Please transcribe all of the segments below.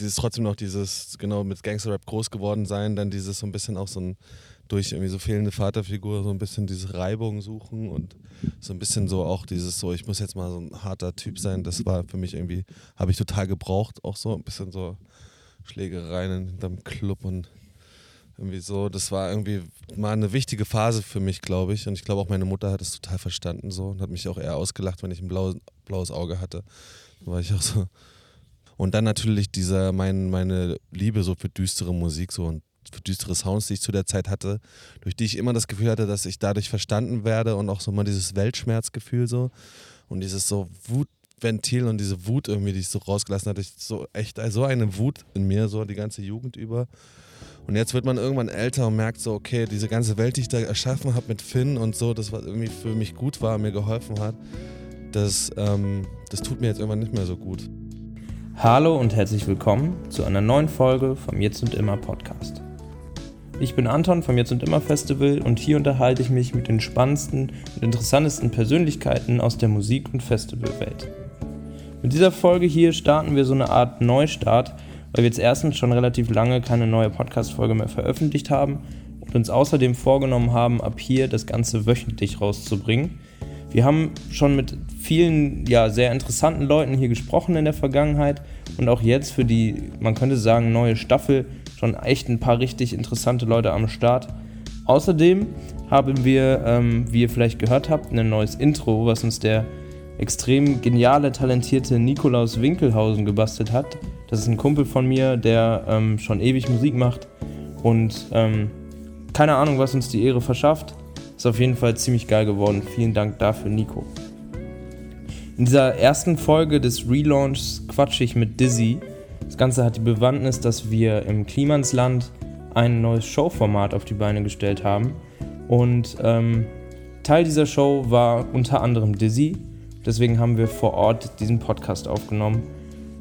dieses trotzdem noch dieses, genau, mit Gangster-Rap groß geworden sein, dann dieses so ein bisschen auch so ein, durch irgendwie so fehlende Vaterfigur, so ein bisschen diese Reibung suchen und so ein bisschen so auch dieses so, ich muss jetzt mal so ein harter Typ sein, das war für mich irgendwie, habe ich total gebraucht, auch so ein bisschen so Schlägereien hinterm Club und irgendwie so, das war irgendwie mal eine wichtige Phase für mich, glaube ich. Und ich glaube auch meine Mutter hat es total verstanden so und hat mich auch eher ausgelacht, wenn ich ein blaues, blaues Auge hatte. Da war ich auch so. Und dann natürlich dieser, mein, meine Liebe so für düstere Musik so und für düstere Sounds, die ich zu der Zeit hatte, durch die ich immer das Gefühl hatte, dass ich dadurch verstanden werde und auch so mal dieses Weltschmerzgefühl so und dieses so Wutventil und diese Wut irgendwie, die ich so rausgelassen hatte, ich so echt so eine Wut in mir so die ganze Jugend über und jetzt wird man irgendwann älter und merkt so, okay, diese ganze Welt, die ich da erschaffen habe mit Finn und so, das was irgendwie für mich gut war, mir geholfen hat, das, ähm, das tut mir jetzt irgendwann nicht mehr so gut. Hallo und herzlich willkommen zu einer neuen Folge vom Jetzt und Immer Podcast. Ich bin Anton vom Jetzt und Immer Festival und hier unterhalte ich mich mit den spannendsten und interessantesten Persönlichkeiten aus der Musik- und Festivalwelt. Mit dieser Folge hier starten wir so eine Art Neustart weil wir jetzt erstens schon relativ lange keine neue Podcast-Folge mehr veröffentlicht haben und uns außerdem vorgenommen haben, ab hier das Ganze wöchentlich rauszubringen. Wir haben schon mit vielen ja, sehr interessanten Leuten hier gesprochen in der Vergangenheit und auch jetzt für die, man könnte sagen, neue Staffel schon echt ein paar richtig interessante Leute am Start. Außerdem haben wir, ähm, wie ihr vielleicht gehört habt, ein neues Intro, was uns der extrem geniale, talentierte Nikolaus Winkelhausen gebastelt hat. Das ist ein Kumpel von mir, der ähm, schon ewig Musik macht und ähm, keine Ahnung, was uns die Ehre verschafft. Ist auf jeden Fall ziemlich geil geworden. Vielen Dank dafür, Nico. In dieser ersten Folge des Relaunchs quatsche ich mit Dizzy. Das Ganze hat die Bewandtnis, dass wir im Klimansland ein neues Showformat auf die Beine gestellt haben. Und ähm, Teil dieser Show war unter anderem Dizzy. Deswegen haben wir vor Ort diesen Podcast aufgenommen.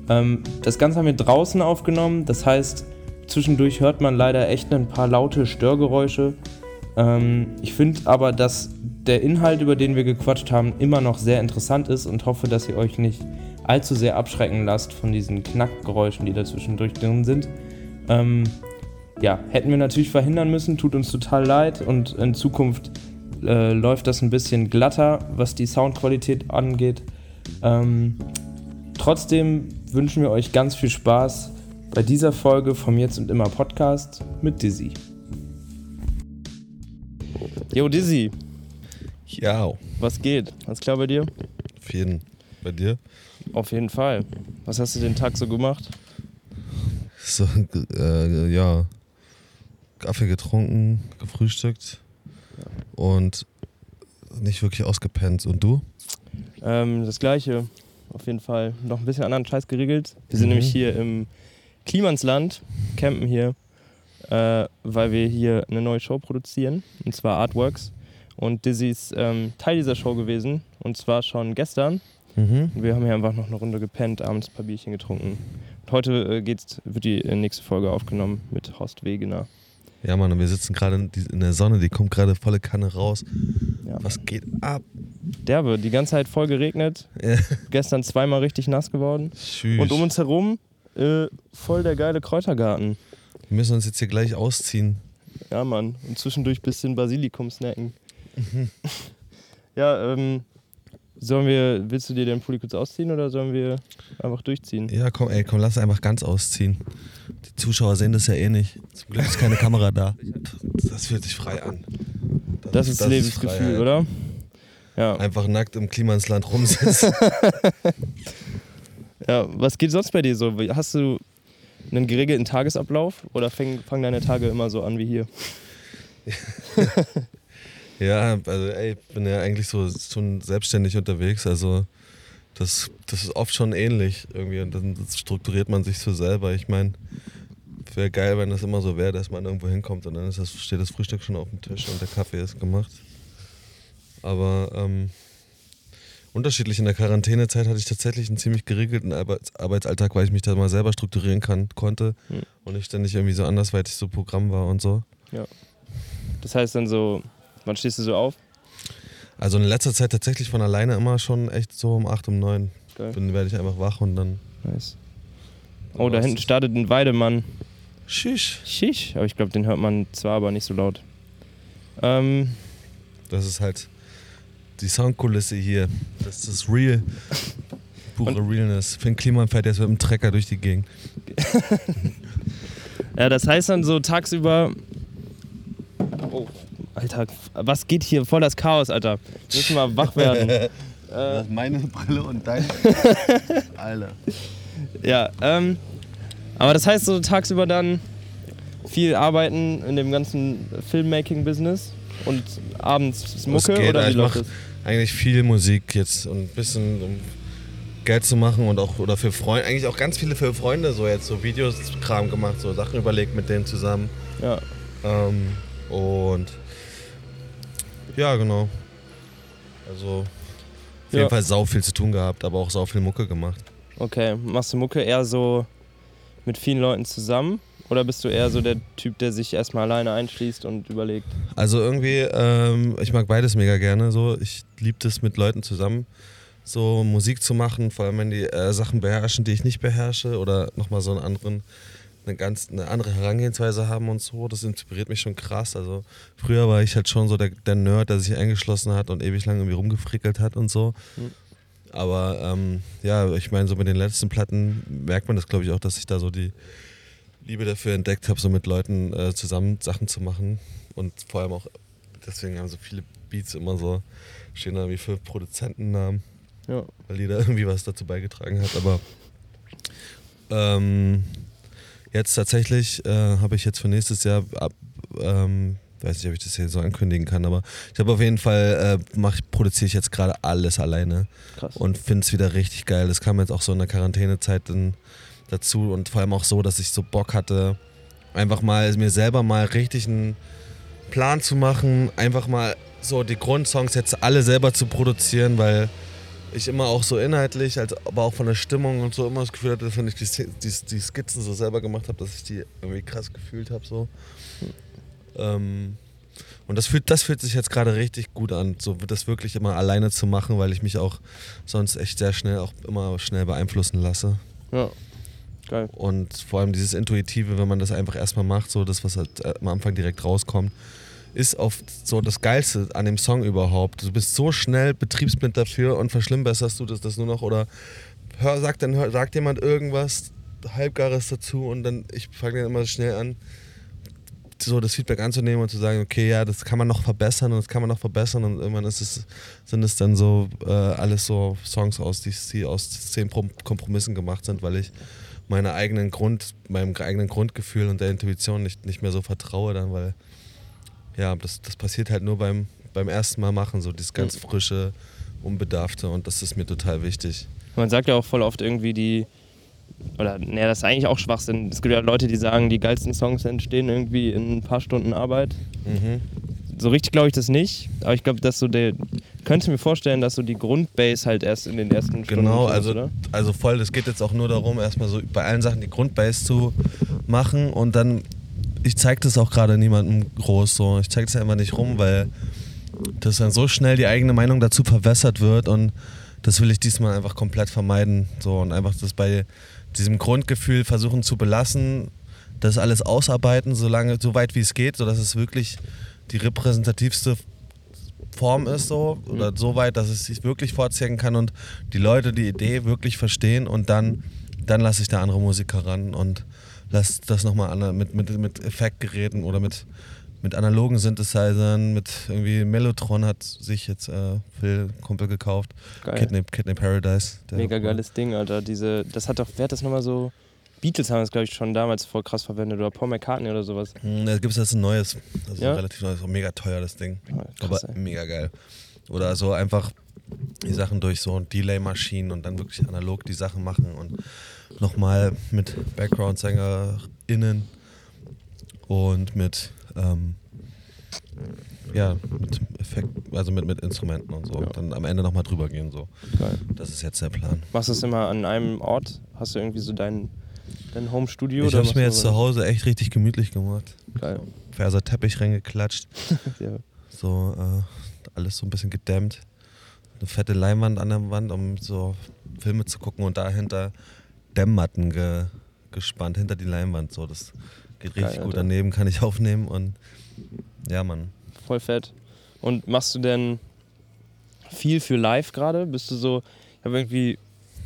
Ähm, das Ganze haben wir draußen aufgenommen, das heißt, zwischendurch hört man leider echt ein paar laute Störgeräusche. Ähm, ich finde aber, dass der Inhalt, über den wir gequatscht haben, immer noch sehr interessant ist und hoffe, dass ihr euch nicht allzu sehr abschrecken lasst von diesen Knackgeräuschen, die da zwischendurch drin sind. Ähm, ja, hätten wir natürlich verhindern müssen, tut uns total leid und in Zukunft äh, läuft das ein bisschen glatter, was die Soundqualität angeht. Ähm, trotzdem wünschen wir euch ganz viel Spaß bei dieser Folge vom Jetzt und Immer Podcast mit Dizzy. Yo, Dizzy. Ja. Was geht? Alles klar bei dir? Auf jeden. Bei dir? Auf jeden Fall. Was hast du den Tag so gemacht? So, äh, ja. Kaffee getrunken, gefrühstückt und nicht wirklich ausgepennt. Und du? Ähm, das gleiche auf jeden Fall noch ein bisschen anderen Scheiß geregelt. Wir sind mhm. nämlich hier im Klimansland, campen hier, äh, weil wir hier eine neue Show produzieren, und zwar Artworks. Und Dizzy ist ähm, Teil dieser Show gewesen, und zwar schon gestern. Mhm. wir haben hier einfach noch eine Runde gepennt, abends ein paar Bierchen getrunken. Und heute äh, geht's, wird die äh, nächste Folge aufgenommen mit Horst Wegener. Ja, Mann, und wir sitzen gerade in der Sonne, die kommt gerade volle Kanne raus. Ja. Was geht ab? Derbe, die ganze Zeit voll geregnet. Ja. Gestern zweimal richtig nass geworden. Schüch. Und um uns herum äh, voll der geile Kräutergarten. Wir müssen uns jetzt hier gleich ausziehen. Ja, Mann. Und zwischendurch ein bisschen Basilikum snacken. Mhm. ja, ähm, Sollen wir, willst du dir den Pulli kurz ausziehen oder sollen wir einfach durchziehen? Ja, komm, ey, komm, lass einfach ganz ausziehen. Die Zuschauer sehen das ja eh nicht. Zum Glück ist keine Kamera da. Das fühlt sich frei an. Das, das ist das Lebensgefühl, ist oder? Ja. Einfach nackt im Klimansland rumsitzen. ja, was geht sonst bei dir so? Hast du einen geregelten Tagesablauf oder fangen deine Tage immer so an wie hier? Ja, also ey, ich bin ja eigentlich so schon selbstständig unterwegs, also das, das ist oft schon ähnlich irgendwie und dann strukturiert man sich so selber. Ich meine, wäre geil, wenn das immer so wäre, dass man irgendwo hinkommt und dann das, steht das Frühstück schon auf dem Tisch und der Kaffee ist gemacht. Aber ähm, unterschiedlich in der Quarantänezeit hatte ich tatsächlich einen ziemlich geregelten Arbeitsalltag, weil ich mich da mal selber strukturieren kann, konnte hm. und nicht irgendwie so andersweitig so Programm war und so. Ja. Das heißt dann so, Wann stehst du so auf? Also in letzter Zeit tatsächlich von alleine immer schon echt so um 8, um 9. Geil. Dann werde ich einfach wach und dann. Nice. Oh, da hinten startet ein Weidemann. Schisch. Schisch. Aber ich glaube, den hört man zwar, aber nicht so laut. Ähm, Das ist halt die Soundkulisse hier. Das ist das Real. Pure Realness. Finn Kliman fährt jetzt mit dem Trecker durch die Gegend. ja, das heißt dann so tagsüber. Oh, Alter, was geht hier? Voll das Chaos, Alter. Wir müssen mal wach werden. Das ist meine Brille und deine. Alter. Ja, ähm, aber das heißt so tagsüber dann viel arbeiten in dem ganzen Filmmaking-Business und abends Mucke oder wie ich läuft das? Eigentlich viel Musik jetzt und ein bisschen um Geld zu machen und auch oder für Freunde, eigentlich auch ganz viele für Freunde so jetzt so Videos, Kram gemacht, so Sachen überlegt mit denen zusammen. Ja, Ähm, und ja, genau. Also auf Ja. jeden Fall sau viel zu tun gehabt, aber auch sau viel Mucke gemacht. okay. Machst du Mucke eher so mit vielen Leuten zusammen oder bist du eher so der Typ, der sich erstmal alleine einschließt und überlegt? Also irgendwie, ähm, ich mag beides mega gerne. So, ich liebe es mit Leuten zusammen so Musik zu machen, vor allem wenn die äh, Sachen beherrschen, die ich nicht beherrsche oder nochmal so einen anderen, eine ganz eine andere Herangehensweise haben und so. Das inspiriert mich schon krass. Also früher war ich halt schon so der, der Nerd, der sich eingeschlossen hat und ewig lang irgendwie rumgefrickelt hat und so. Mhm. Aber ähm, ja, ich meine, so mit den letzten Platten merkt man das, glaube ich, auch, dass ich da so die Liebe dafür entdeckt habe, so mit Leuten äh, zusammen Sachen zu machen. Und vor allem auch, deswegen haben so viele Beats immer so, stehen da wie fünf Produzentennamen, Ja. weil jeder irgendwie was dazu beigetragen hat. Aber ähm, jetzt tatsächlich äh, habe ich jetzt für nächstes Jahr ab, ähm, weiß nicht, ob ich das hier so ankündigen kann, aber ich habe auf jeden Fall, äh, mach, produziere ich jetzt gerade alles alleine Krass. und finde es wieder richtig geil. Das kam jetzt auch so in der Quarantänezeit dann dazu und vor allem auch so, dass ich so Bock hatte, einfach mal mir selber mal richtig einen Plan zu machen, einfach mal so die Grundsongs jetzt alle selber zu produzieren, weil ich immer auch so inhaltlich, als, aber auch von der Stimmung und so immer das Gefühl hatte, wenn ich die, die, die Skizzen so selber gemacht habe, dass ich die irgendwie krass gefühlt habe. So. Ähm, und das fühlt, das fühlt sich jetzt gerade richtig gut an, so das wirklich immer alleine zu machen, weil ich mich auch sonst echt sehr schnell auch immer schnell beeinflussen lasse. Ja. Geil. Und vor allem dieses Intuitive, wenn man das einfach erstmal macht, so das, was halt äh, am Anfang direkt rauskommt, ist oft so das Geilste an dem Song überhaupt. Du bist so schnell betriebsblind dafür und verschlimmbesserst du das, das nur noch oder hör, sagt dann hör, sagt jemand irgendwas Halbgares dazu und dann ich fange dann immer schnell an, so das Feedback anzunehmen und zu sagen, okay, ja, das kann man noch verbessern und das kann man noch verbessern und irgendwann ist es, sind es dann so äh, alles so Songs aus, die, die aus zehn Prom- Kompromissen gemacht sind, weil ich meiner eigenen Grund, meinem eigenen Grundgefühl und der Intuition nicht, nicht mehr so vertraue dann, weil ja, das, das passiert halt nur beim, beim ersten Mal machen, so dieses ganz frische, unbedarfte und das ist mir total wichtig. Man sagt ja auch voll oft irgendwie die, oder ne, das ist eigentlich auch Schwachsinn. Es gibt ja Leute, die sagen, die geilsten Songs entstehen irgendwie in ein paar Stunden Arbeit. Mhm. So richtig glaube ich das nicht, aber ich glaube, dass so der, könnte mir vorstellen, dass so die Grundbase halt erst in den ersten Stunden Genau, kommt, also, oder? also voll, es geht jetzt auch nur darum, erstmal so bei allen Sachen die Grundbase zu machen und dann, ich zeige das auch gerade niemandem groß so, ich zeige das einfach nicht rum, weil das dann so schnell die eigene Meinung dazu verwässert wird und das will ich diesmal einfach komplett vermeiden so und einfach das bei diesem Grundgefühl versuchen zu belassen, das alles ausarbeiten, solange, so weit wie es geht, sodass es wirklich die repräsentativste Form ist so oder so weit, dass es sich wirklich vorzeigen kann und die Leute die Idee wirklich verstehen und dann, dann lasse ich da andere Musiker ran und lasse das nochmal mit, mit, mit Effektgeräten oder mit, mit analogen Synthesizern, mit irgendwie Mellotron hat sich jetzt äh, Phil Kumpel gekauft. Geil. Kidney, Kidney Paradise. Mega geiles Ding, Alter. Diese, das hat doch, wer hat das nochmal so? Beatles haben das, glaube ich, schon damals voll krass verwendet oder Paul McCartney oder sowas. Hm, Da gibt es jetzt ein neues, also Ja? relativ neues, mega teuer das Ding. Krass, aber ey. mega geil. Oder so einfach die Sachen durch so Delay-Maschinen und dann wirklich analog die Sachen machen und nochmal mit Background-SängerInnen und mit, ähm, ja, mit Effekt, also mit, mit Instrumenten und so. Ja. Und dann am Ende nochmal drüber gehen. So. Geil. Das ist jetzt der Plan. Machst du das immer an einem Ort? Hast du irgendwie so dein, dein Home-Studio? Ich habe es mir jetzt zu Hause echt richtig gemütlich gemacht. Geil. Verser Teppich reingeklatscht. Ja. so äh, alles so ein bisschen gedämmt. Eine fette Leinwand an der Wand, um so Filme zu gucken und dahinter Dämmmatten ge gespannt hinter die Leinwand. So, das geht richtig Geil, gut. Alter. Daneben kann ich aufnehmen und ja, Mann. Voll fett. Und machst du denn viel für live gerade? Bist du so, ich habe irgendwie,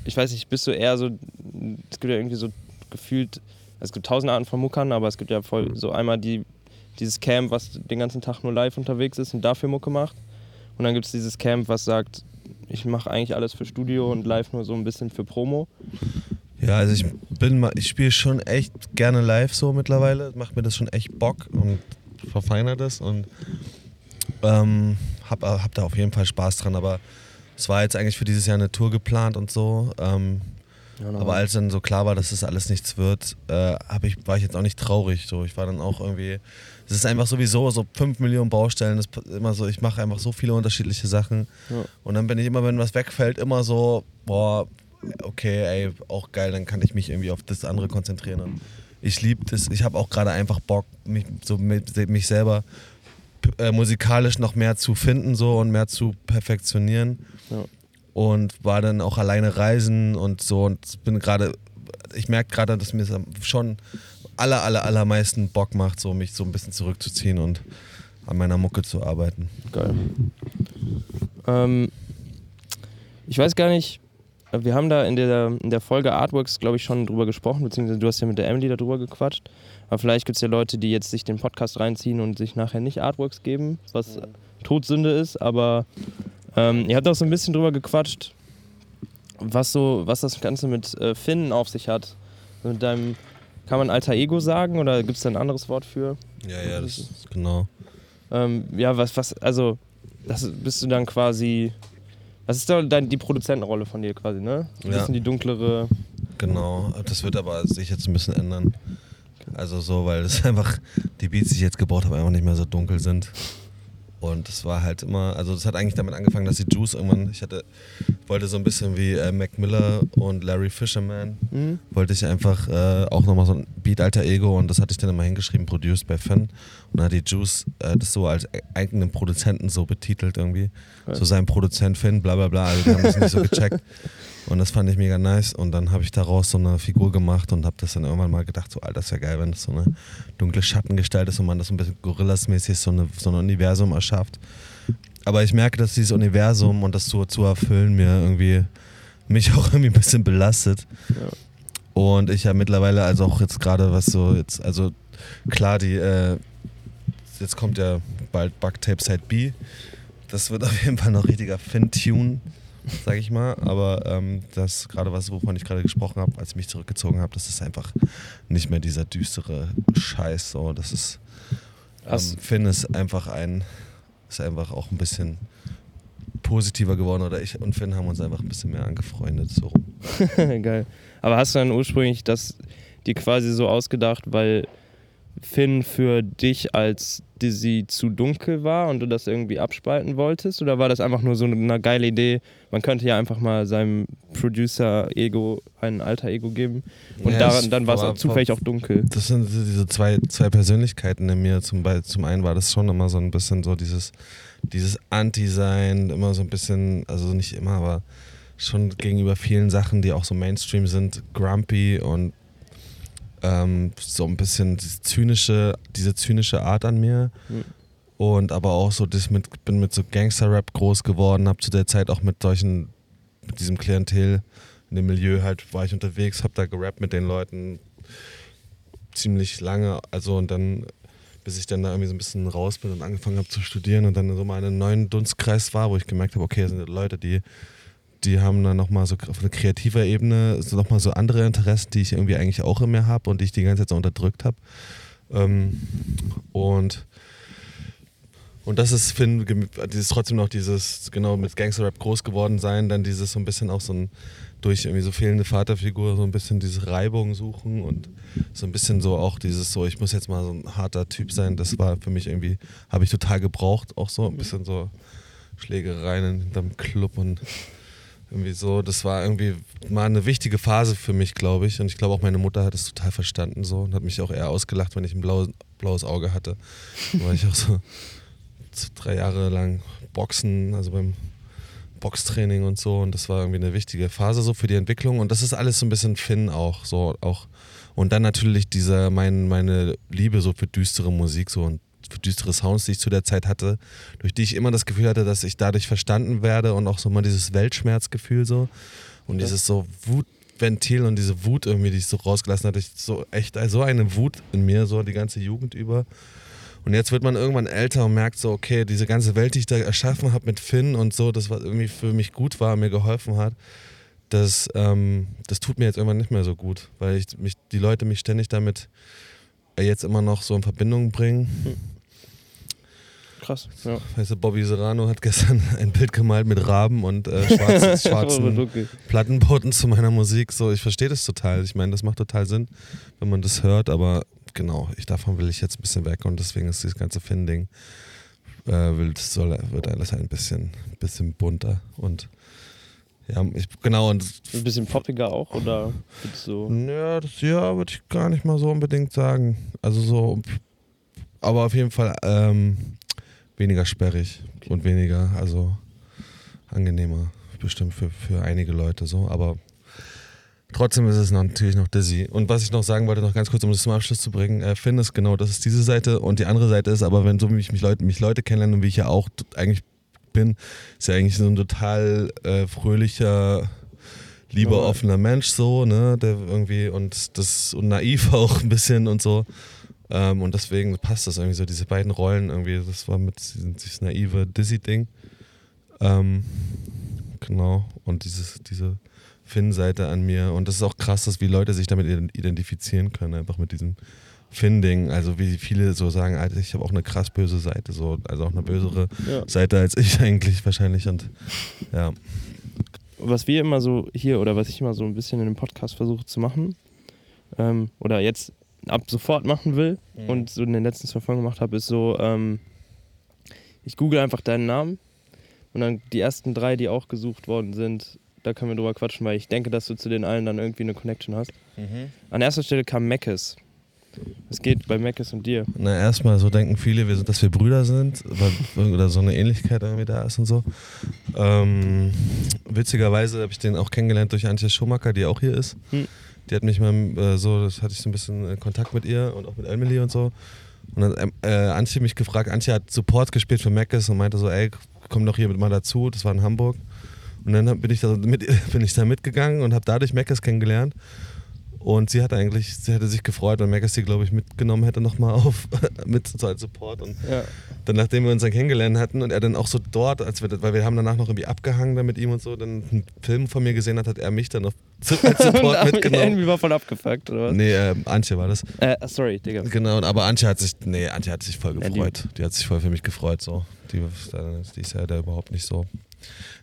ich weiß nicht, bist du eher so, es gibt ja irgendwie so gefühlt, es gibt tausend Arten von Muckern, aber es gibt ja voll so einmal die, dieses Camp, was den ganzen Tag nur live unterwegs ist und dafür Mucke macht. Und dann gibt es dieses Camp, was sagt, ich mache eigentlich alles für Studio und live nur so ein bisschen für Promo. Ja, also ich bin mal, ich spiele schon echt gerne live so mittlerweile. Macht mir das schon echt Bock und verfeinert es und ähm, hab, hab da auf jeden Fall Spaß dran. Aber es war jetzt eigentlich für dieses Jahr eine Tour geplant und so. Ähm, aber als dann so klar war, dass das alles nichts wird, äh, ich, war ich jetzt auch nicht traurig. So. Ich war dann auch irgendwie. Es ist einfach sowieso so 5 Millionen Baustellen. Das ist immer so, ich mache einfach so viele unterschiedliche Sachen. Ja. Und dann bin ich immer, wenn was wegfällt, immer so, boah, okay, ey, auch geil, dann kann ich mich irgendwie auf das andere konzentrieren. Und ich liebe das, ich habe auch gerade einfach Bock, mich, so mit, mich selber äh, musikalisch noch mehr zu finden so und mehr zu perfektionieren. Ja. Und war dann auch alleine reisen und so und bin gerade, ich merke gerade, dass mir es schon aller, aller, allermeisten Bock macht, so mich so ein bisschen zurückzuziehen und an meiner Mucke zu arbeiten. Geil. Ähm, ich weiß gar nicht, wir haben da in der, in der Folge Artworks, glaube ich, schon drüber gesprochen, beziehungsweise du hast ja mit der Emily darüber gequatscht. Aber vielleicht gibt es ja Leute, die jetzt sich den Podcast reinziehen und sich nachher nicht Artworks geben, was Todsünde ist. Aber ähm, ihr habt auch so ein bisschen drüber gequatscht, was, so, was das Ganze mit äh, Finnen auf sich hat. Mit deinem, kann man alter Ego sagen oder gibt es da ein anderes Wort für? Ja, ja, das ist genau. Ähm, ja, was, was, also, das bist du dann quasi. Was ist da dein, die Produzentenrolle von dir quasi, ne? Ein Ja. bisschen die dunklere. Genau, das wird aber sich jetzt ein bisschen ändern. Also so, weil es einfach, die Beats, die ich jetzt gebaut habe, einfach nicht mehr so dunkel sind. Und es war halt immer, also das hat eigentlich damit angefangen, dass die Juice irgendwann, ich hatte, wollte so ein bisschen wie äh, Mac Miller und Larry Fisherman, Mhm. wollte ich einfach äh, auch nochmal so ein Beat Alter Ego und das hatte ich dann immer hingeschrieben, produced bei Finn. Und dann hat die Juice äh, das so als e- eigenen Produzenten so betitelt irgendwie. Geil. So sein Produzent Finn, bla bla bla, also die haben das nicht so gecheckt. Und das fand ich mega nice. Und dann habe ich daraus so eine Figur gemacht und habe das dann irgendwann mal gedacht, so, Alter, das wäre geil, wenn das so eine dunkle Schattengestalt ist und man das so ein bisschen Gorillas-mäßig so, eine, so ein Universum erschafft. Aber ich merke, dass dieses Universum und das so zu erfüllen mir irgendwie mich auch irgendwie ein bisschen belastet. Ja. Und ich ja mittlerweile, also auch jetzt gerade was so jetzt, also klar, die, äh, jetzt kommt ja bald Bugtape Side B. Das wird auf jeden Fall noch richtiger Fin-Tune, sag ich mal. Aber ähm, das gerade was, wovon ich gerade gesprochen habe, als ich mich zurückgezogen habe, das ist einfach nicht mehr dieser düstere Scheiß. So, das ist ähm, Finn ist einfach ein, ist einfach auch ein bisschen positiver geworden oder ich und Finn haben uns einfach ein bisschen mehr angefreundet. So. Geil. Aber hast du dann ursprünglich das dir quasi so ausgedacht, weil Finn für dich als Dizzy zu dunkel war und du das irgendwie abspalten wolltest? Oder war das einfach nur so eine geile Idee? Man könnte ja einfach mal seinem Producer-Ego ein alter Ego geben. Und Ja, daran, dann war es auch zufällig auch dunkel. Das sind diese zwei, zwei Persönlichkeiten in mir. Zum, zum einen war das schon immer so ein bisschen so dieses, dieses Anti-Sein, immer so ein bisschen, also nicht immer, aber schon gegenüber vielen Sachen, die auch so Mainstream sind, grumpy und ähm, so ein bisschen diese zynische, diese zynische Art an mir. Mhm. Und aber auch so, das mit, bin mit so Gangster-Rap groß geworden, habe zu der Zeit auch mit solchen, mit diesem Klientel in dem Milieu halt, war ich unterwegs, habe da gerappt mit den Leuten ziemlich lange, also und dann, bis ich dann da irgendwie so ein bisschen raus bin und angefangen habe zu studieren und dann so mal in einem neuen Dunstkreis war, wo ich gemerkt habe, okay, das sind Leute, die, die haben dann nochmal so auf einer kreativer Ebene so nochmal so andere Interessen, die ich irgendwie eigentlich auch in mir habe und die ich die ganze Zeit so unterdrückt habe. Ähm, und und das ist, Finn, gem- dieses trotzdem noch dieses, genau, mit Gangster-Rap groß geworden sein, dann dieses so ein bisschen auch so ein, durch irgendwie so fehlende Vaterfigur, so ein bisschen diese Reibung suchen und so ein bisschen so auch dieses so, ich muss jetzt mal so ein harter Typ sein, das war für mich irgendwie, habe ich total gebraucht, auch so ein bisschen so Schlägereien hinterm Club und irgendwie so, das war irgendwie mal eine wichtige Phase für mich, glaube ich. Und ich glaube auch meine Mutter hat es total verstanden so und hat mich auch eher ausgelacht, wenn ich ein blaues, blaues Auge hatte. Weil ich auch so drei Jahre lang Boxen, also beim Boxtraining und so und das war irgendwie eine wichtige Phase so für die Entwicklung und das ist alles so ein bisschen Finn auch so auch und dann natürlich diese mein, meine Liebe so für düstere Musik so und für düstere Sounds, die ich zu der Zeit hatte, durch die ich immer das Gefühl hatte, dass ich dadurch verstanden werde und auch so mal dieses Weltschmerzgefühl so und ja. dieses so Wutventil und diese Wut irgendwie, die ich so rausgelassen hatte, ich so echt so eine Wut in mir so die ganze Jugend über und jetzt wird man irgendwann älter und merkt so, okay, diese ganze Welt, die ich da erschaffen habe mit Finn und so, das was irgendwie für mich gut war, mir geholfen hat, das, ähm, das tut mir jetzt irgendwann nicht mehr so gut, weil ich mich, die Leute mich ständig damit jetzt immer noch so in Verbindung bringen. Krass. Ja. Weißt du, Bobby Serrano hat gestern ein Bild gemalt mit Raben und äh, schwarzen, schwarzen okay. Plattenboten zu meiner Musik. So, ich verstehe das total. Ich meine, das macht total Sinn, wenn man das hört, aber genau, ich, davon will ich jetzt ein bisschen weg und deswegen ist dieses ganze Finn-Ding, äh, soll, wird alles ein bisschen, bisschen bunter und ja, ich, genau. Und ein bisschen poppiger auch, oder so? Ja, das ja, würde ich gar nicht mal so unbedingt sagen. Also so, aber auf jeden Fall ähm, weniger sperrig okay. und weniger, also angenehmer, bestimmt für, für einige Leute so, aber Trotzdem ist es natürlich noch Dizzy. Und was ich noch sagen wollte, noch ganz kurz, um das zum Abschluss zu bringen, äh, Finn ist genau, das ist diese Seite und die andere Seite ist aber, wenn so wie mich, mich Leute, mich Leute kennenlernen und wie ich ja auch eigentlich bin, ist ja eigentlich so ein total äh, fröhlicher, lieber offener Mensch so, ne, der irgendwie und das und naiv auch ein bisschen und so. Ähm, und deswegen passt das irgendwie so, diese beiden Rollen irgendwie, das war mit dieses naive Dizzy-Ding. Ähm, genau. Und dieses, diese Finn-Seite an mir. Und das ist auch krass, dass wie Leute sich damit identifizieren können, einfach mit diesem Finn-Ding. Also wie viele so sagen, Alter, ich habe auch eine krass böse Seite, so, also auch eine bösere ja. Seite als ich eigentlich wahrscheinlich. Und ja. Was wir immer so hier oder was ich immer so ein bisschen in dem Podcast versuche zu machen, ähm, oder jetzt ab sofort machen will mhm. und so in den letzten zwei Folgen gemacht habe, ist so, ähm, ich google einfach deinen Namen und dann die ersten drei, die auch gesucht worden sind, da können wir drüber quatschen, weil ich denke, dass du zu den allen dann irgendwie eine Connection hast. Mhm. An erster Stelle kam Meckes. Was geht bei Meckes und dir? Na, erstmal so denken viele, wir sind, dass wir Brüder sind, weil, oder so eine Ähnlichkeit irgendwie da ist und so. Ähm, witzigerweise habe ich den auch kennengelernt durch Antje Schumacher, die auch hier ist. Hm. Die hat mich mal äh, so, das hatte ich so ein bisschen Kontakt mit ihr und auch mit Emily und so. Und dann ähm, äh, Antje mich gefragt, Antje hat Support gespielt für Meckes und meinte so, ey, komm doch hier mit mal dazu. Das war in Hamburg. Und dann bin ich da, mit, bin ich da mitgegangen und habe dadurch Meckes kennengelernt. Und sie hat eigentlich, sie hätte sich gefreut, wenn Meckes sie, glaube ich, mitgenommen hätte nochmal auf, mit so als Support. Und ja. dann, nachdem wir uns dann kennengelernt hatten und er dann auch so dort, als wir, weil wir haben danach noch irgendwie abgehangen dann mit ihm und so, dann einen Film von mir gesehen hat, hat er mich dann noch als Support mitgenommen. Irgendwie war voll abgefuckt, oder was? Nee, äh, Antje war das. Äh, sorry, Digga. Genau, aber Antje hat sich, nee, Antje hat sich voll gefreut. Ja, die, die, hat sich voll für mich gefreut, so. Die, die ist ja da überhaupt nicht so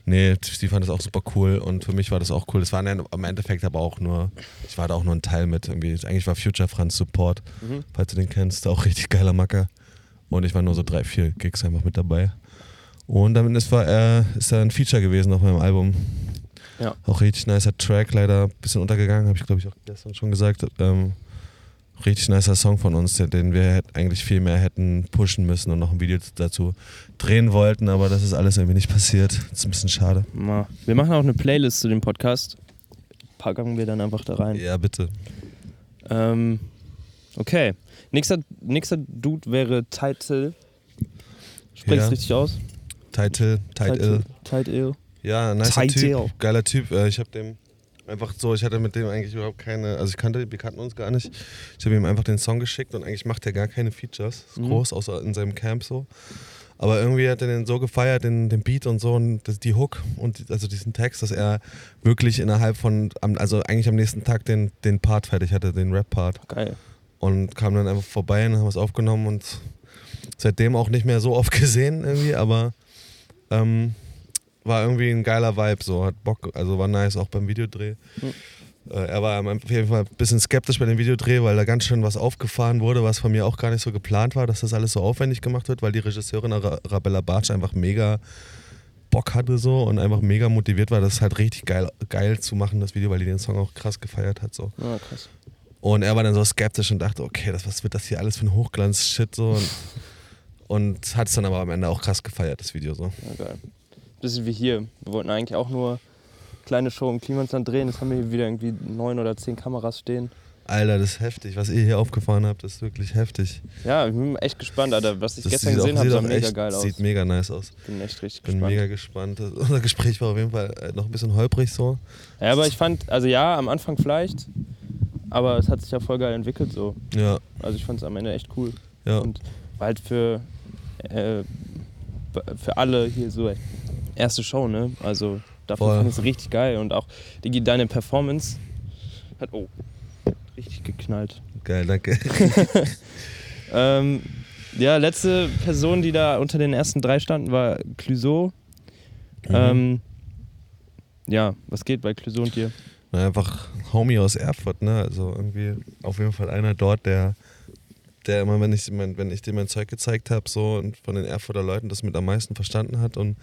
Nee, die fand das auch super cool und für mich war das auch cool. Das war im Endeffekt aber auch nur, ich war da auch nur ein Teil mit. Irgendwie. Eigentlich war Future Franz Support, mhm. falls du den kennst, auch richtig geiler Macker. Und ich war nur so drei, vier Gigs einfach mit dabei. Und damit ist, war er, ist er ein Feature gewesen auf meinem Album. Ja. Auch richtig nicer Track, leider ein bisschen untergegangen, habe ich glaube ich auch gestern schon gesagt. Ähm, richtig nicer Song von uns, den wir eigentlich viel mehr hätten pushen müssen und noch ein Video dazu drehen wollten, aber das ist alles irgendwie nicht passiert. Das ist ein bisschen schade. Wir machen auch eine Playlist zu dem Podcast. Packen wir dann einfach da rein. Ja, bitte. Ähm, okay. Nächster, nächster Dude wäre Title. Sprichst ja. richtig aus? Title, Title. Title. Ja, nicer Typ. Geiler Typ. Äh, ich habe dem Einfach so, ich hatte mit dem eigentlich überhaupt keine, also ich kannte, wir kannten uns gar nicht. Ich habe ihm einfach den Song geschickt und eigentlich macht er gar keine Features, mhm. groß, außer in seinem Camp so. Aber irgendwie hat er den so gefeiert, den, den Beat und so und das, die Hook und also diesen Text, dass er wirklich innerhalb von, also eigentlich am nächsten Tag den, den Part fertig hatte, den Rap-Part. Geil. Und kam dann einfach vorbei und haben es aufgenommen und seitdem auch nicht mehr so oft gesehen irgendwie, aber ähm, war irgendwie ein geiler Vibe, so hat Bock, also war nice auch beim Videodreh. Mhm. Er war auf jeden Fall ein bisschen skeptisch bei dem Videodreh, weil da ganz schön was aufgefahren wurde, was von mir auch gar nicht so geplant war, dass das alles so aufwendig gemacht wird, weil die Regisseurin Arabella Bartsch einfach mega Bock hatte so und einfach mega motiviert war, das halt richtig geil, geil zu machen, das Video, weil die den Song auch krass gefeiert hat. So. Ja, krass. Und er war dann so skeptisch und dachte, okay, das, was wird das hier alles für ein Hochglanz-Shit so und, und hat es dann aber am Ende auch krass gefeiert, das Video so. Ja, geil. Bisschen wie hier. Wir wollten eigentlich auch nur kleine Show im Klimansland drehen. Jetzt haben wir hier wieder irgendwie neun oder zehn Kameras stehen. Alter, das ist heftig. Was ihr hier aufgefahren habt, ist wirklich heftig. Ja, ich bin echt gespannt, Alter. Was ich Das gestern gesehen habe, sieht sah mega echt- geil aus. Sieht mega nice aus. bin echt richtig Bin gespannt. mega gespannt. Unser Gespräch war auf jeden Fall äh, noch ein bisschen holprig so. Ja, aber ich fand, also ja, am Anfang vielleicht, aber es hat sich ja voll geil entwickelt so. Ja, Also ich fand es am Ende echt cool. ja. Und war halt für, äh, für alle hier so erste Show, ne? Also dafür fand ich es richtig geil. Und auch Digi, deine Performance hat, oh, richtig geknallt. Geil, danke. Ähm, ja, letzte Person, die da unter den ersten drei standen, war Clouseau. Mhm. Ähm, ja, was geht bei Clouseau und dir? Na, einfach Homie aus Erfurt, ne? Also irgendwie auf jeden Fall einer dort, der, der immer, wenn ich, mein, wenn ich dem mein Zeug gezeigt habe, so und von den Erfurter Leuten das mit am meisten verstanden hat und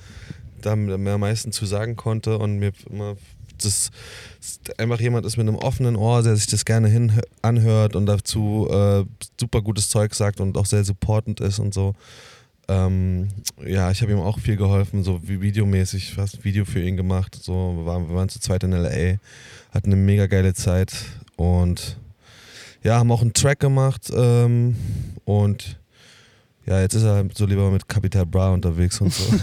da mir am meisten zu sagen konnte und mir immer das das einfach jemand ist mit einem offenen Ohr, der sich das gerne hin anhört und dazu äh, super gutes Zeug sagt und auch sehr supportend ist und so. Ähm, ja, ich habe ihm auch viel geholfen, so videomäßig, fast ein Video für ihn gemacht. So, wir waren, wir waren zu zweit in LA, hatten eine mega geile Zeit und ja, haben auch einen Track gemacht ähm, und ja, jetzt ist er so lieber mit Capital Bra unterwegs und so.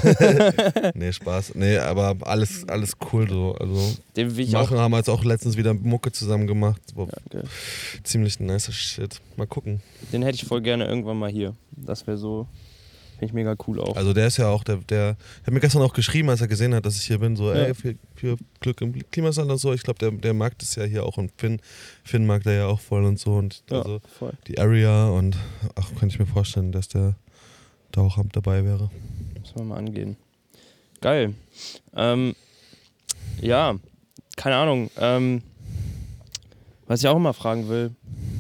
nee, Spaß. Nee, aber alles, alles cool so. Also Den will ich machen, haben jetzt auch letztens wieder Mucke zusammen gemacht. Auch. Ja, okay. ziemlich ein nicer Shit. Mal gucken. Den hätte ich voll gerne irgendwann mal hier. Das wäre so, finde ich mega cool auch. Also der ist ja auch, der, der hat mir gestern auch geschrieben, als er gesehen hat, dass ich hier bin, so, Ja. ey, viel, viel Glück im Klimasand und so. Ich glaube, der, der mag das ja hier auch und Finn, Finn mag der ja auch voll und so. Und ja, also voll. die Area und ach, kann ich mir vorstellen, dass der da auch dabei wäre. Müssen wir mal angehen. Geil. Ähm, ja, keine Ahnung. Ähm, was ich auch immer fragen will,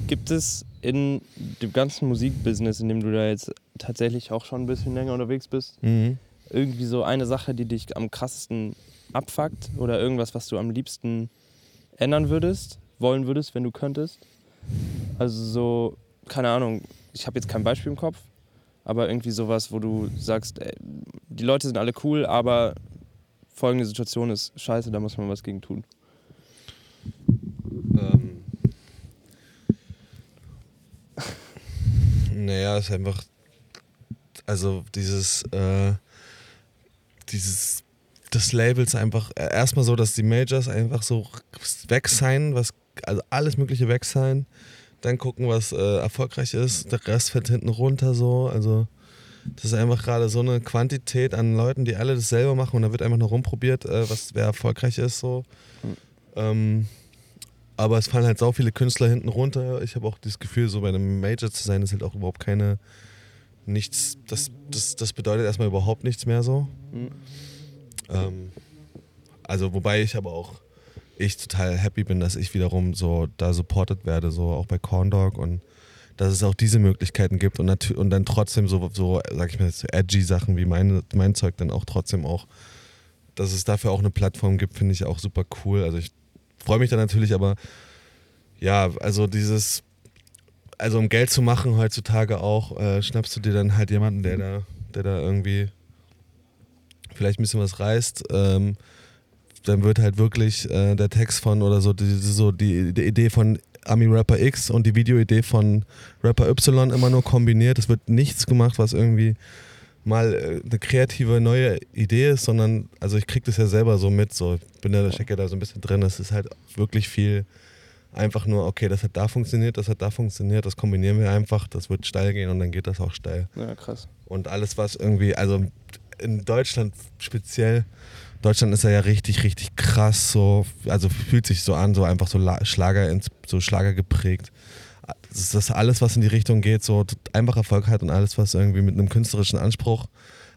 gibt es in dem ganzen Musikbusiness, in dem du da jetzt tatsächlich auch schon ein bisschen länger unterwegs bist, Mhm. irgendwie so eine Sache, die dich am krassesten abfuckt oder irgendwas, was du am liebsten ändern würdest, wollen würdest, wenn du könntest? Also so, keine Ahnung, ich habe jetzt kein Beispiel im Kopf, aber irgendwie sowas, wo du sagst, ey, die Leute sind alle cool, aber folgende Situation ist scheiße, da muss man was gegen tun. Ähm. Naja, es ist einfach, also dieses, äh, dieses, das Labels einfach äh, erstmal so, dass die Majors einfach so weg sein, was, also alles Mögliche weg sein, dann gucken, was äh, erfolgreich ist, der Rest fällt hinten runter so, also das ist einfach gerade so eine Quantität an Leuten, die alle dasselbe machen und da wird einfach nur rumprobiert, äh, was wer erfolgreich ist so. Mhm. Ähm, aber es fallen halt so viele Künstler hinten runter. Ich habe auch das Gefühl, so bei einem Major zu sein, ist halt auch überhaupt keine, nichts, das, das, das bedeutet erstmal überhaupt nichts mehr so. Mhm. Ähm, also wobei ich aber auch, ich total happy bin, dass ich wiederum so da supported werde, so auch bei Corndog und dass es auch diese Möglichkeiten gibt und, und dann trotzdem so, so sag ich mal, so edgy Sachen wie meine, mein Zeug dann auch trotzdem auch, dass es dafür auch eine Plattform gibt, finde ich auch super cool. Also ich freue mich da natürlich, aber ja, also dieses, also um Geld zu machen heutzutage auch, äh, schnappst du dir dann halt jemanden, der da, der da irgendwie vielleicht ein bisschen was reißt. Ähm, dann wird halt wirklich äh, der Text von oder so die, so die, die Idee von Ami Rapper X und die Videoidee von Rapper Y immer nur kombiniert. Es wird nichts gemacht, was irgendwie mal äh, eine kreative neue Idee ist, sondern also ich krieg das ja selber so mit, so ich bin ja da stecke da so ein bisschen drin. Es ist halt wirklich viel einfach nur, okay, das hat da funktioniert, das hat da funktioniert, das kombinieren wir einfach, das wird steil gehen und dann geht das auch steil. Ja, krass. Und alles, was irgendwie, also in Deutschland speziell, Deutschland ist ja, ja richtig, richtig krass so, also fühlt sich so an, so einfach so La- Schlager, ins- so Schlager geprägt. Das ist das alles, was in die Richtung geht, so einfach Erfolg hat und alles, was irgendwie mit einem künstlerischen Anspruch